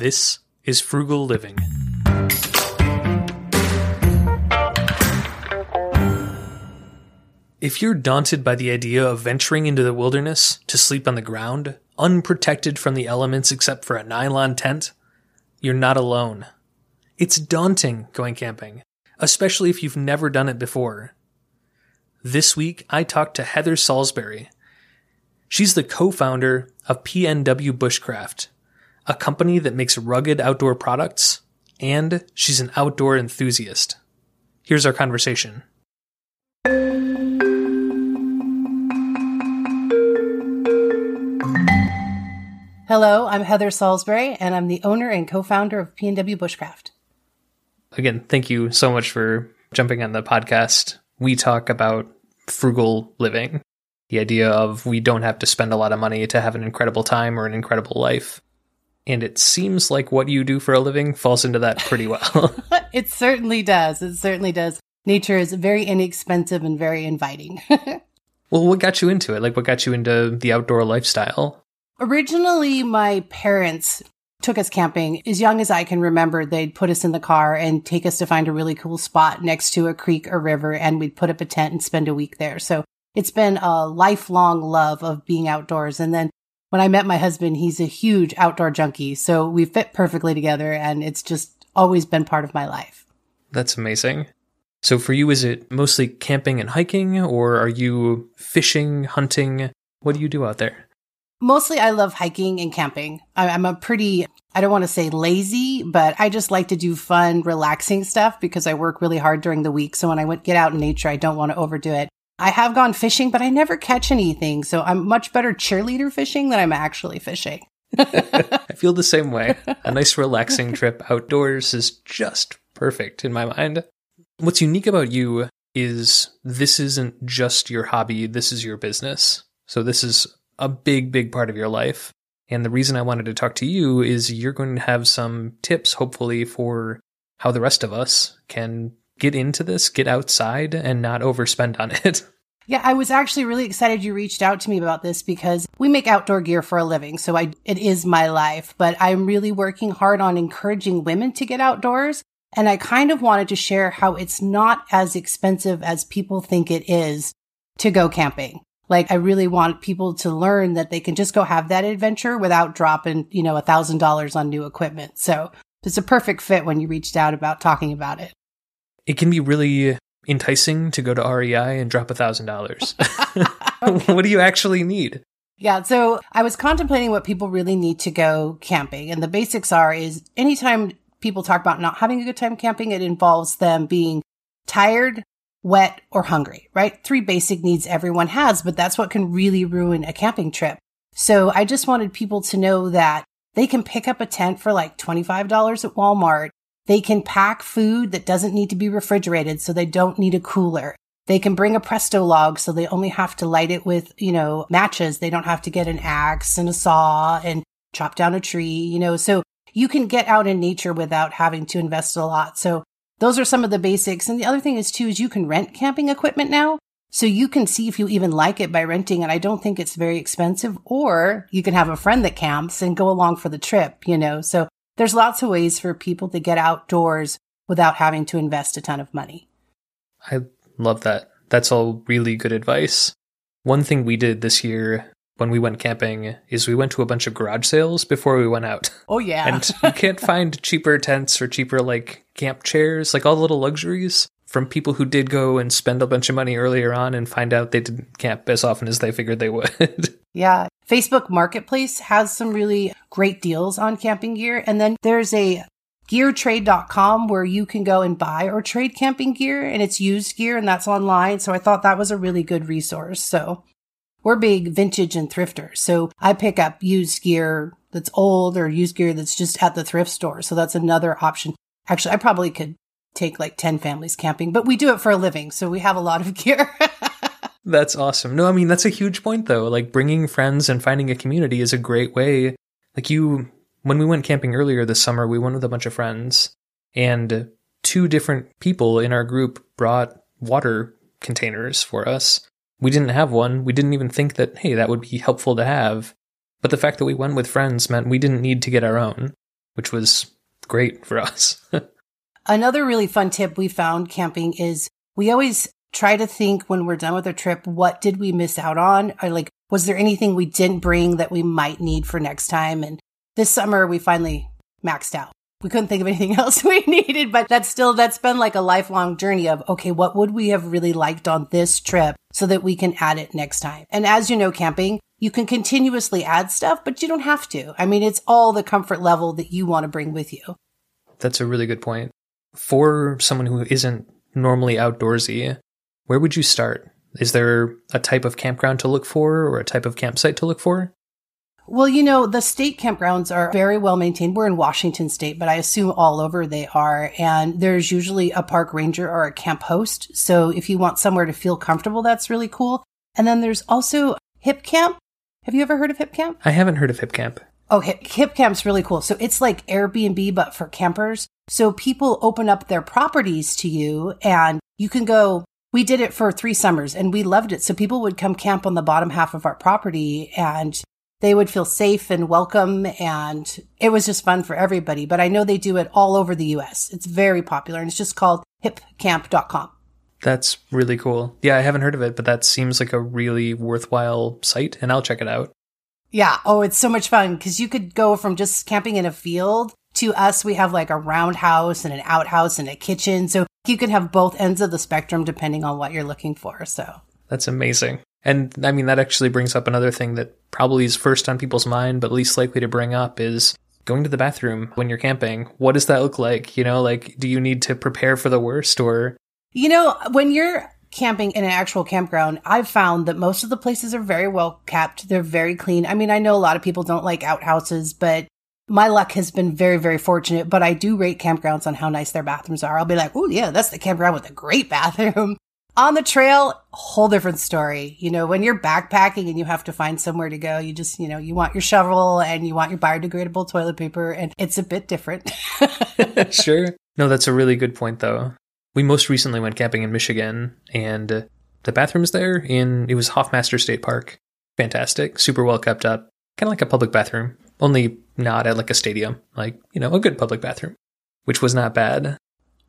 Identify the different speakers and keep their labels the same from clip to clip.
Speaker 1: This is Frugal Living. If you're daunted by the idea of venturing into the wilderness to sleep on the ground, unprotected from the elements except for a nylon tent, you're not alone. It's daunting going camping, especially if you've never done it before. This week, I talked to Heather Salisbury. She's the co founder of PNW Bushcraft, a company that makes rugged outdoor products, and she's an outdoor enthusiast. Here's our conversation.
Speaker 2: Hello, I'm Heather Salisbury, and I'm the owner and co founder of PNW Bushcraft.
Speaker 1: Again, thank you so much for jumping on the podcast. We talk about frugal living, the idea of we don't have to spend a lot of money to have an incredible time or an incredible life. And it seems like what you do for a living falls into that pretty well.
Speaker 2: it certainly does. It certainly does. Nature is very inexpensive and very inviting.
Speaker 1: well, what got you into it? Like, what got you into the outdoor lifestyle?
Speaker 2: Originally, my parents took us camping. As young as I can remember, they'd put us in the car and take us to find a really cool spot next to a creek or river, and we'd put up a tent and spend a week there. So it's been a lifelong love of being outdoors. And then when I met my husband, he's a huge outdoor junkie. So we fit perfectly together, and it's just always been part of my life.
Speaker 1: That's amazing. So for you, is it mostly camping and hiking, or are you fishing, hunting? What do you do out there?
Speaker 2: Mostly I love hiking and camping. I'm a pretty, I don't want to say lazy, but I just like to do fun, relaxing stuff because I work really hard during the week. So when I get out in nature, I don't want to overdo it. I have gone fishing, but I never catch anything. So I'm much better cheerleader fishing than I'm actually fishing.
Speaker 1: I feel the same way. A nice relaxing trip outdoors is just perfect in my mind. What's unique about you is this isn't just your hobby, this is your business. So this is a big, big part of your life. And the reason I wanted to talk to you is you're going to have some tips, hopefully, for how the rest of us can get into this, get outside, and not overspend on it.
Speaker 2: Yeah, I was actually really excited you reached out to me about this because we make outdoor gear for a living. So I, it is my life, but I'm really working hard on encouraging women to get outdoors. And I kind of wanted to share how it's not as expensive as people think it is to go camping. Like I really want people to learn that they can just go have that adventure without dropping, you know, a thousand dollars on new equipment. So it's a perfect fit when you reached out about talking about it.
Speaker 1: It can be really enticing to go to REI and drop a thousand dollars. What do you actually need?
Speaker 2: Yeah, so I was contemplating what people really need to go camping. And the basics are is anytime people talk about not having a good time camping, it involves them being tired, wet, or hungry, right? Three basic needs everyone has, but that's what can really ruin a camping trip. So I just wanted people to know that they can pick up a tent for like $25 at Walmart. They can pack food that doesn't need to be refrigerated, so they don't need a cooler. They can bring a Presto log, so they only have to light it with, you know, matches. They don't have to get an axe and a saw and chop down a tree, you know, so you can get out in nature without having to invest a lot. So those are some of the basics. And the other thing is too, is you can rent camping equipment now. So you can see if you even like it by renting. And I don't think it's very expensive or you can have a friend that camps and go along for the trip, you know? So there's lots of ways for people to get outdoors without having to invest a ton of money.
Speaker 1: I love that. That's all really good advice. One thing we did this year when we went camping is we went to a bunch of garage sales before we went out.
Speaker 2: Oh yeah.
Speaker 1: and you can't find cheaper tents or cheaper like camp chairs, like all the little luxuries from people who did go and spend a bunch of money earlier on and find out they didn't camp as often as they figured they would.
Speaker 2: yeah. Facebook Marketplace has some really great deals on camping gear. And then there's a geartrade.com where you can go and buy or trade camping gear and it's used gear and that's online. So I thought that was a really good resource. So we're big vintage and thrifters. So I pick up used gear that's old or used gear that's just at the thrift store. So that's another option. Actually, I probably could take like 10 families camping, but we do it for a living. So we have a lot of gear.
Speaker 1: That's awesome. No, I mean, that's a huge point though. Like bringing friends and finding a community is a great way. Like you, when we went camping earlier this summer, we went with a bunch of friends and two different people in our group brought water containers for us we didn't have one. We didn't even think that, hey, that would be helpful to have. But the fact that we went with friends meant we didn't need to get our own. which was great for us.
Speaker 2: Another really fun tip we found camping is we always try to think when we're done with our trip, what did we miss out on? Or like, was there anything we didn't bring that we might need for next time? And this summer we finally maxed out. We couldn't think of anything else we needed, but that's still, that's been like a lifelong journey of, okay, what would we have really liked on this trip so that we can add it next time? And as you know, camping, you can continuously add stuff, but you don't have to. I mean, it's all the comfort level that you want to bring with you.
Speaker 1: That's a really good point. For someone who isn't normally outdoorsy, where would you start? Is there a type of campground to look for or a type of campsite to look for?
Speaker 2: Well, you know, the state campgrounds are very well maintained. We're in Washington state, but I assume all over they are. And there's usually a park ranger or a camp host. So if you want somewhere to feel comfortable, that's really cool. And then there's also Hip Camp. Have you ever heard of Hip Camp?
Speaker 1: I haven't heard of Hip Camp.
Speaker 2: Oh, Hip, Hip Camp's really cool. So it's like Airbnb, but for campers. So people open up their properties to you and you can go. We did it for three summers and we loved it. So people would come camp on the bottom half of our property and they would feel safe and welcome and it was just fun for everybody. But I know they do it all over the US. It's very popular and it's just called hipcamp.com.
Speaker 1: That's really cool. Yeah, I haven't heard of it, but that seems like a really worthwhile site and I'll check it out.
Speaker 2: Yeah. Oh, it's so much fun because you could go from just camping in a field to us. We have like a roundhouse and an outhouse and a kitchen. So you could have both ends of the spectrum depending on what you're looking for. So
Speaker 1: that's amazing. And I mean, that actually brings up another thing that probably is first on people's mind, but least likely to bring up is going to the bathroom when you're camping. What does that look like? You know, like, do you need to prepare for the worst or?
Speaker 2: You know, when you're camping in an actual campground, I've found that most of the places are very well kept. They're very clean. I mean, I know a lot of people don't like outhouses, but my luck has been very, very fortunate. But I do rate campgrounds on how nice their bathrooms are. I'll be like, oh, yeah, that's the campground with a great bathroom. On the trail, whole different story. You know, when you're backpacking and you have to find somewhere to go, you just, you know, you want your shovel and you want your biodegradable toilet paper, and it's a bit different.
Speaker 1: sure. No, that's a really good point, though. We most recently went camping in Michigan, and uh, the bathrooms there in it was Hoffmaster State Park. Fantastic, super well kept up, kind of like a public bathroom, only not at like a stadium, like you know, a good public bathroom, which was not bad.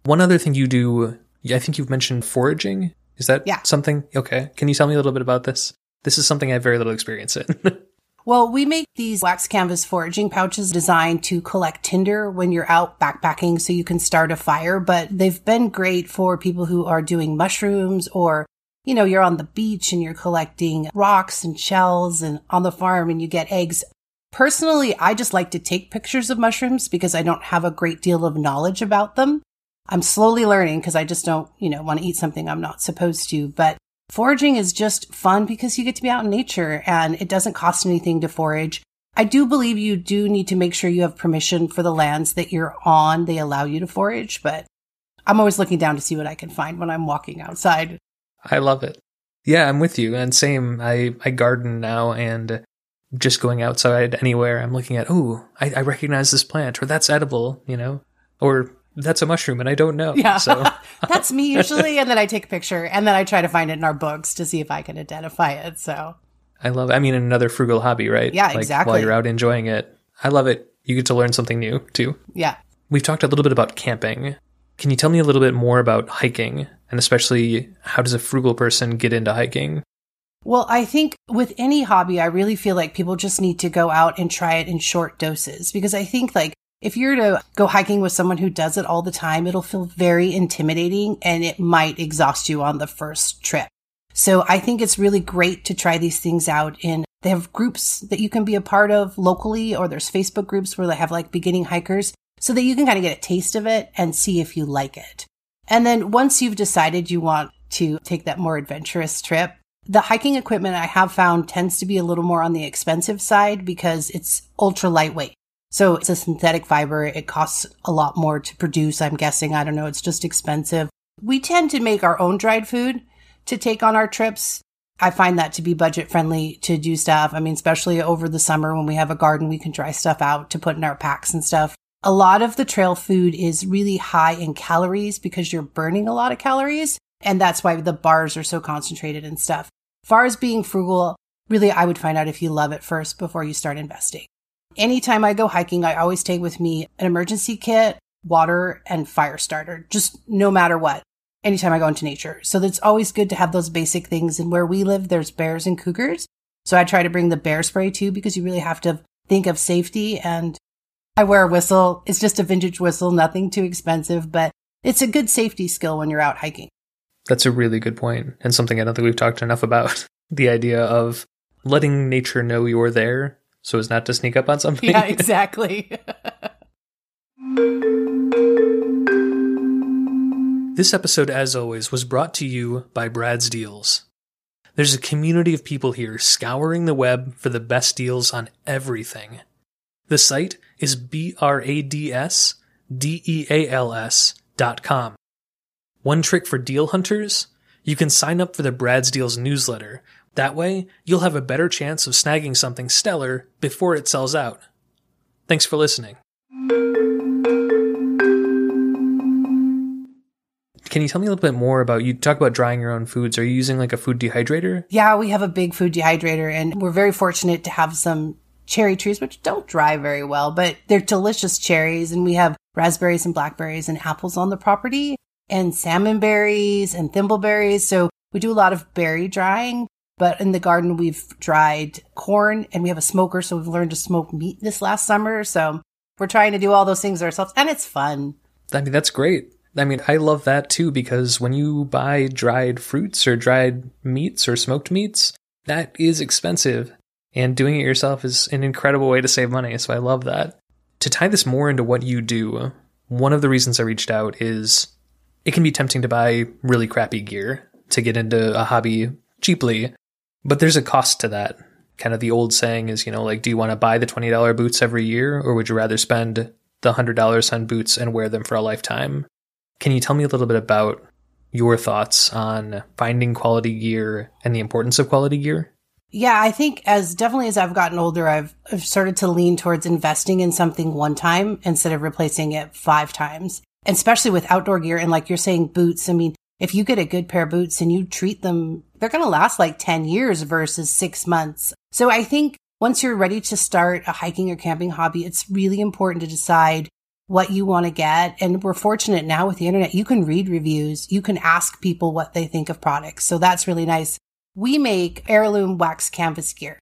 Speaker 1: One other thing you do I think you've mentioned foraging. Is that
Speaker 2: yeah.
Speaker 1: something? Okay. Can you tell me a little bit about this? This is something I have very little experience in.
Speaker 2: well, we make these wax canvas foraging pouches designed to collect tinder when you're out backpacking so you can start a fire, but they've been great for people who are doing mushrooms or you know, you're on the beach and you're collecting rocks and shells and on the farm and you get eggs. Personally, I just like to take pictures of mushrooms because I don't have a great deal of knowledge about them. I'm slowly learning because I just don't, you know, want to eat something I'm not supposed to. But foraging is just fun because you get to be out in nature and it doesn't cost anything to forage. I do believe you do need to make sure you have permission for the lands that you're on. They allow you to forage, but I'm always looking down to see what I can find when I'm walking outside.
Speaker 1: I love it. Yeah, I'm with you. And same, I, I garden now and just going outside anywhere, I'm looking at, oh, I, I recognize this plant or that's edible, you know, or that's a mushroom and I don't know.
Speaker 2: Yeah. So that's me usually. And then I take a picture and then I try to find it in our books to see if I can identify it. So
Speaker 1: I love it. I mean, another frugal hobby, right?
Speaker 2: Yeah, like, exactly.
Speaker 1: While you're out enjoying it. I love it. You get to learn something new too.
Speaker 2: Yeah.
Speaker 1: We've talked a little bit about camping. Can you tell me a little bit more about hiking and especially how does a frugal person get into hiking?
Speaker 2: Well, I think with any hobby, I really feel like people just need to go out and try it in short doses because I think like if you're to go hiking with someone who does it all the time, it'll feel very intimidating and it might exhaust you on the first trip. So I think it's really great to try these things out in they have groups that you can be a part of locally or there's Facebook groups where they have like beginning hikers so that you can kind of get a taste of it and see if you like it. And then once you've decided you want to take that more adventurous trip, the hiking equipment I have found tends to be a little more on the expensive side because it's ultra lightweight. So it's a synthetic fiber. It costs a lot more to produce. I'm guessing. I don't know. It's just expensive. We tend to make our own dried food to take on our trips. I find that to be budget friendly to do stuff. I mean, especially over the summer when we have a garden, we can dry stuff out to put in our packs and stuff. A lot of the trail food is really high in calories because you're burning a lot of calories. And that's why the bars are so concentrated and stuff. Far as being frugal, really, I would find out if you love it first before you start investing. anytime I go hiking, I always take with me an emergency kit, water, and fire starter, just no matter what, anytime I go into nature. So it's always good to have those basic things. And where we live, there's bears and cougars. So I try to bring the bear spray too, because you really have to think of safety. And I wear a whistle. It's just a vintage whistle, nothing too expensive, but it's a good safety skill when you're out hiking.
Speaker 1: That's a really good point, and something I don't think we've talked enough about. The idea of letting nature know you're there so as not to sneak up on something.
Speaker 2: Yeah, exactly.
Speaker 1: this episode, as always, was brought to you by Brad's Deals. There's a community of people here scouring the web for the best deals on everything. The site is B-R-A-D-S D-E-A-L-S dot com. One trick for deal hunters? You can sign up for the Brad's Deals newsletter. That way, you'll have a better chance of snagging something stellar before it sells out. Thanks for listening. Can you tell me a little bit more about you talk about drying your own foods? Are you using like a food dehydrator?
Speaker 2: Yeah, we have a big food dehydrator and we're very fortunate to have some cherry trees, which don't dry very well, but they're delicious cherries. And we have raspberries and blackberries and apples on the property and salmon berries and thimbleberries. So we do a lot of berry drying. But in the garden, we've dried corn and we have a smoker. So we've learned to smoke meat this last summer. So we're trying to do all those things ourselves and it's fun.
Speaker 1: I mean, that's great. I mean, I love that too because when you buy dried fruits or dried meats or smoked meats, that is expensive. And doing it yourself is an incredible way to save money. So I love that. To tie this more into what you do, one of the reasons I reached out is it can be tempting to buy really crappy gear to get into a hobby cheaply, but there's a cost to that. Kind of the old saying is, you know, like, do you want to buy the $20 boots every year or would you rather spend the $100 on boots and wear them for a lifetime? Can you tell me a little bit about your thoughts on finding quality gear and the importance of quality gear?
Speaker 2: Yeah, I think as definitely as I've gotten older, I've, I've started to lean towards investing in something one time instead of replacing it five times, especially with outdoor gear. And like you're saying, boots. I mean, if you get a good pair of boots and you treat them, they're going to last like 10 years versus six months. So I think once you're ready to start a hiking or camping hobby, it's really important to decide what you want to get. And we're fortunate now with the internet, you can read reviews, you can ask people what they think of products. So that's really nice. We make heirloom wax canvas gear.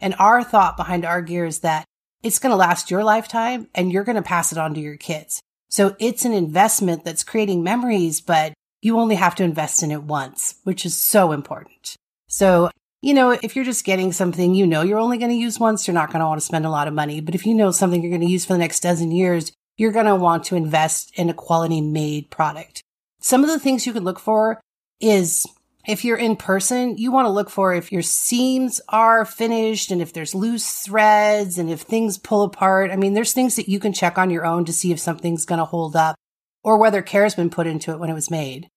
Speaker 2: And our thought behind our gear is that it's going to last your lifetime and you're going to pass it on to your kids. So it's an investment that's creating memories, but you only have to invest in it once, which is so important. So, you know, if you're just getting something you know you're only going to use once, you're not going to want to spend a lot of money. But if you know something you're going to use for the next dozen years, you're going to want to invest in a quality made product. Some of the things you could look for is if you're in person, you want to look for if your seams are finished and if there's loose threads and if things pull apart. I mean, there's things that you can check on your own to see if something's going to hold up or whether care has been put into it when it was made.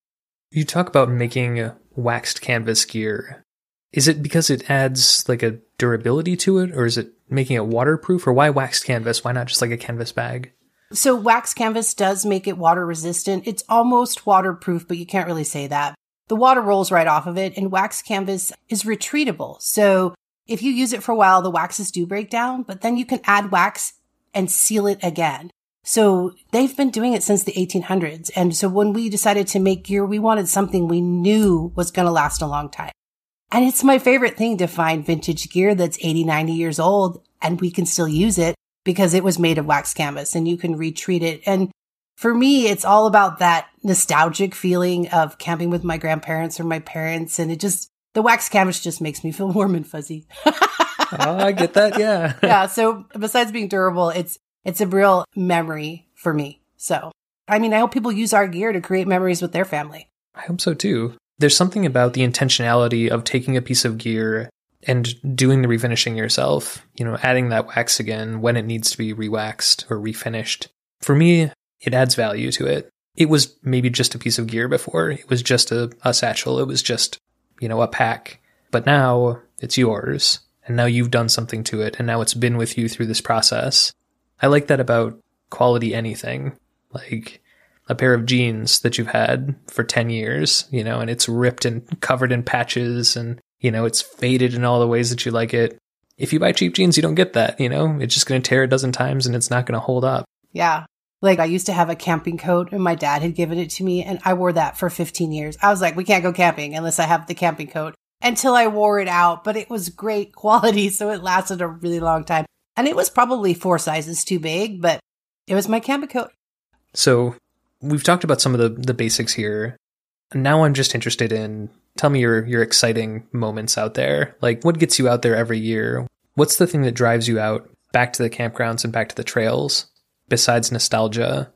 Speaker 1: You talk about making waxed canvas gear. Is it because it adds like a durability to it or is it making it waterproof or why waxed canvas? Why not just like a canvas bag?
Speaker 2: So wax canvas does make it water resistant. It's almost waterproof, but you can't really say that the water rolls right off of it and wax canvas is retreatable. So if you use it for a while, the waxes do break down, but then you can add wax and seal it again. So they've been doing it since the 1800s. And so when we decided to make gear, we wanted something we knew was going to last a long time. And it's my favorite thing to find vintage gear that's 80, 90 years old and we can still use it because it was made of wax canvas and you can retreat it. And for me, it's all about that nostalgic feeling of camping with my grandparents or my parents. And it just, the wax canvas just makes me feel warm and fuzzy.
Speaker 1: oh, I get that. Yeah.
Speaker 2: yeah. So besides being durable, it's, it's a real memory for me. So, I mean, I hope people use our gear to create memories with their family.
Speaker 1: I hope so too. There's something about the intentionality of taking a piece of gear and doing the refinishing yourself, you know, adding that wax again when it needs to be rewaxed or refinished. For me, it adds value to it. It was maybe just a piece of gear before. It was just a, a satchel. It was just, you know, a pack. But now it's yours. And now you've done something to it. And now it's been with you through this process. I like that about quality anything. Like a pair of jeans that you've had for 10 years, you know, and it's ripped and covered in patches and, you know, it's faded in all the ways that you like it. If you buy cheap jeans, you don't get that, you know? It's just going to tear a dozen times and it's not going to hold up.
Speaker 2: Yeah. Like I used to have a camping coat and my dad had given it to me and I wore that for 15 years. I was like, we can't go camping unless I have the camping coat until I wore it out, but it was great quality. So it lasted a really long time. And it was probably four sizes too big, but it was my camping coat.
Speaker 1: So we've talked about some of the, the basics here. Now I'm just interested in tell me your your exciting moments out there. Like what gets you out there every year? What's the thing that drives you out back to the campgrounds and back to the trails besides nostalgia?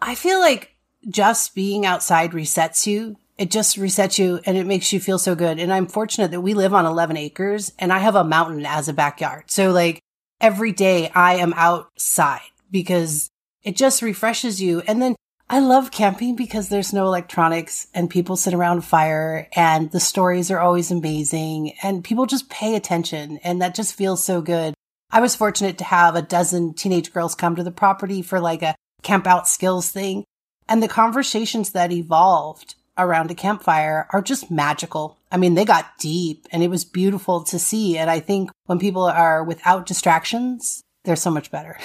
Speaker 2: I feel like just being outside resets you. It just resets you and it makes you feel so good. And I'm fortunate that we live on 11 acres and I have a mountain as a backyard. So like every day I am outside because it just refreshes you. And then I love camping because there's no electronics and people sit around fire and the stories are always amazing and people just pay attention and that just feels so good. I was fortunate to have a dozen teenage girls come to the property for like a camp out skills thing and the conversations that evolved around a campfire are just magical. I mean, they got deep and it was beautiful to see. And I think when people are without distractions, they're so much better.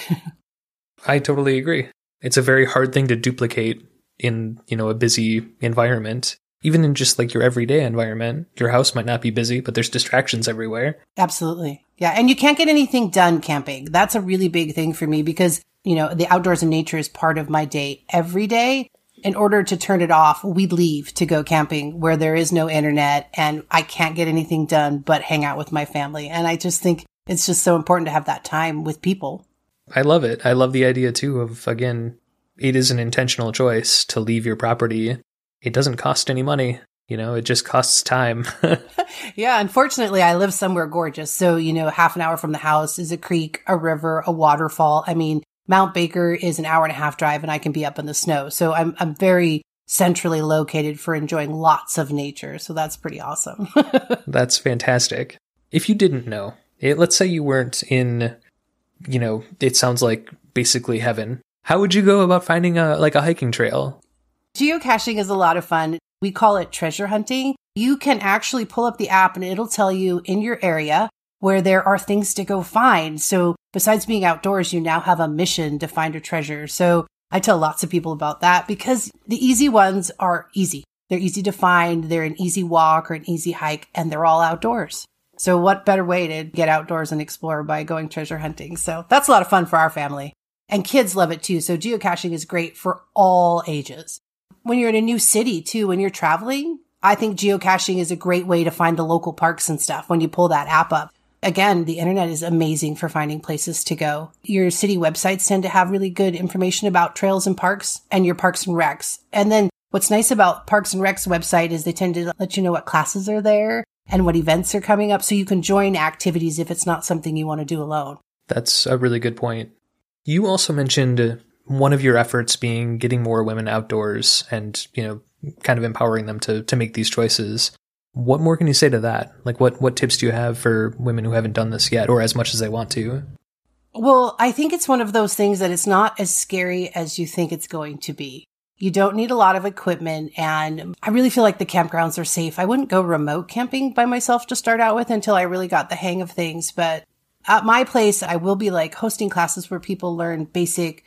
Speaker 1: I totally agree. It's a very hard thing to duplicate in, you know, a busy environment. Even in just like your everyday environment, your house might not be busy, but there's distractions everywhere.
Speaker 2: Absolutely. Yeah. And you can't get anything done camping. That's a really big thing for me because, you know, the outdoors and nature is part of my day every day. In order to turn it off, we'd leave to go camping where there is no internet and I can't get anything done but hang out with my family. And I just think it's just so important to have that time with people.
Speaker 1: I love it. I love the idea too of, again, it is an intentional choice to leave your property. It doesn't cost any money. You know, it just costs time.
Speaker 2: yeah, unfortunately, I live somewhere gorgeous. So, you know, half an hour from the house is a creek, a river, a waterfall. I mean, Mount Baker is an hour and a half drive and I can be up in the snow. So I'm, I'm very centrally located for enjoying lots of nature. So that's pretty awesome.
Speaker 1: that's fantastic. If you didn't know, it, let's say you weren't in you know, it sounds like basically heaven. How would you go about finding a like a hiking trail?
Speaker 2: Geocaching is a lot of fun. We call it treasure hunting. You can actually pull up the app and it'll tell you in your area where there are things to go find. So besides being outdoors, you now have a mission to find a treasure. So I tell lots of people about that because the easy ones are easy. They're easy to find. They're an easy walk or an easy hike and they're all outdoors. So what better way to get outdoors and explore by going treasure hunting? So that's a lot of fun for our family. And kids love it too. So geocaching is great for all ages. When you're in a new city too, when you're traveling, I think geocaching is a great way to find the local parks and stuff when you pull that app up. Again, the internet is amazing for finding places to go. Your city websites tend to have really good information about trails and parks and your parks and recs. And then what's nice about Parks and Recs website is they tend to let you know what classes are there and what events are coming up so you can join activities if it's not something you want to do alone.
Speaker 1: That's a really good point. You also mentioned one of your efforts being getting more women outdoors and, you know, kind of empowering them to to make these choices. What more can you say to that? Like what what tips do you have for women who haven't done this yet or as much as they want to?
Speaker 2: Well, I think it's one of those things that it's not as scary as you think it's going to be. You don't need a lot of equipment. And I really feel like the campgrounds are safe. I wouldn't go remote camping by myself to start out with until I really got the hang of things. But at my place, I will be like hosting classes where people learn basic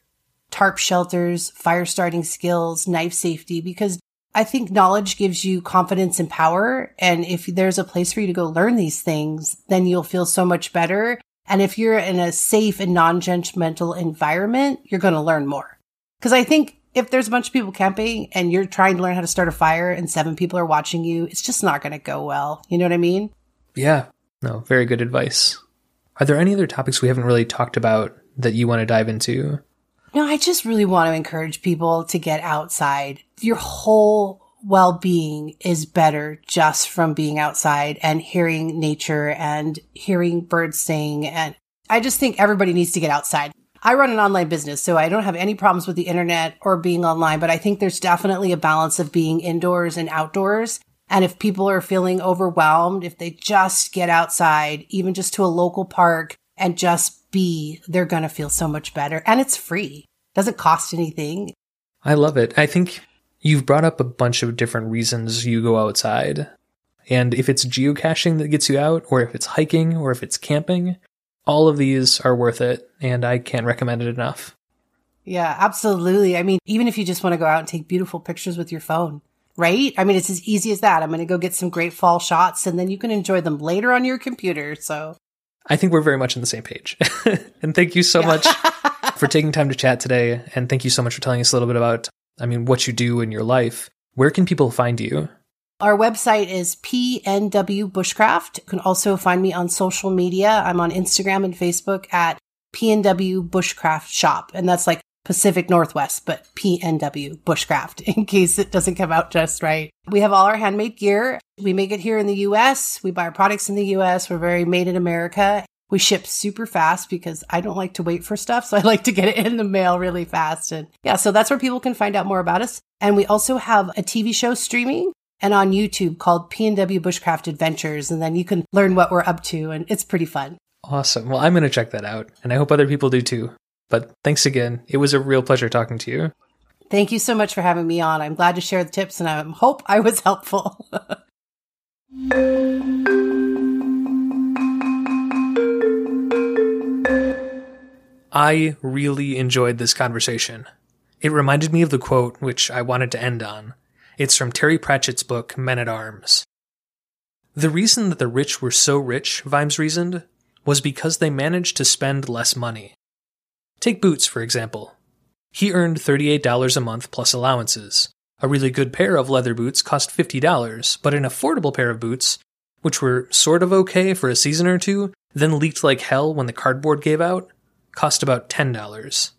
Speaker 2: tarp shelters, fire starting skills, knife safety, because I think knowledge gives you confidence and power. And if there's a place for you to go learn these things, then you'll feel so much better. And if you're in a safe and non-judgmental environment, you're going to learn more. Cause I think if there's a bunch of people camping and you're trying to learn how to start a fire and seven people are watching you, it's just not going to go well. You know what I mean?
Speaker 1: Yeah. No, very good advice. Are there any other topics we haven't really talked about that you want to dive into?
Speaker 2: No, I just really want to encourage people to get outside. Your whole well being is better just from being outside and hearing nature and hearing birds sing. And I just think everybody needs to get outside. I run an online business, so I don't have any problems with the internet or being online, but I think there's definitely a balance of being indoors and outdoors. And if people are feeling overwhelmed, if they just get outside, even just to a local park and just be, they're going to feel so much better. And it's free. Doesn't cost anything.
Speaker 1: I love it. I think you've brought up a bunch of different reasons you go outside. And if it's geocaching that gets you out, or if it's hiking, or if it's camping, all of these are worth it, and I can't recommend it enough.
Speaker 2: Yeah, absolutely. I mean, even if you just want to go out and take beautiful pictures with your phone, right? I mean, it's as easy as that. I'm going to go get some great fall shots and then you can enjoy them later on your computer. So
Speaker 1: I think we're very much on the same page. and thank you so much for taking time to chat today. And thank you so much for telling us a little bit about, I mean, what you do in your life. Where can people find you?
Speaker 2: Our website is PNW Bushcraft. You can also find me on social media. I'm on Instagram and Facebook at PNW Bushcraft Shop. And that's like Pacific Northwest, but PNW Bushcraft in case it doesn't come out just right. We have all our handmade gear. We make it here in the US. We buy our products in the US. We're very made in America. We ship super fast because I don't like to wait for stuff. So I like to get it in the mail really fast. And yeah, so that's where people can find out more about us. And we also have a TV show streaming and on YouTube called PNW Bushcraft Adventures. And then you can learn what we're up to. And it's pretty fun.
Speaker 1: Awesome. Well, I'm going to check that out. And I hope other people do too. But thanks again. It was a real pleasure talking to you.
Speaker 2: Thank you so much for having me on. I'm glad to share the tips and I hope I was helpful.
Speaker 1: I really enjoyed this conversation. It reminded me of the quote which I wanted to end on. It's from Terry Pratchett's book, Men at Arms. The reason that the rich were so rich, Vimes reasoned, was because they managed to spend less money. Take Boots, for example. He earned $38 a month plus allowances. A really good pair of leather boots cost $50, but an affordable pair of boots, which were sort of okay for a season or two, then leaked like hell when the cardboard gave out, cost about $10.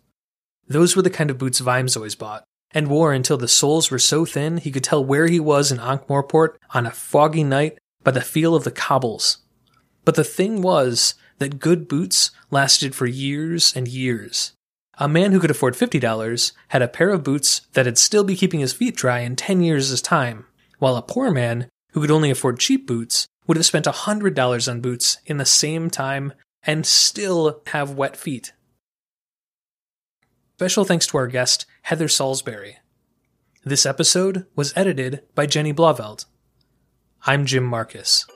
Speaker 1: Those were the kind of boots Vimes always bought, and wore until the soles were so thin he could tell where he was in Ankh-Morpork on a foggy night by the feel of the cobbles. But the thing was that good boots lasted for years and years. A man who could afford $50 had a pair of boots that'd still be keeping his feet dry in 10 years' time, while a poor man who could only afford cheap boots would have spent $100 on boots in the same time and still have wet feet. Special thanks to our guest, Heather Salisbury. This episode was edited by Jenny Blauvelt. I'm Jim Marcus.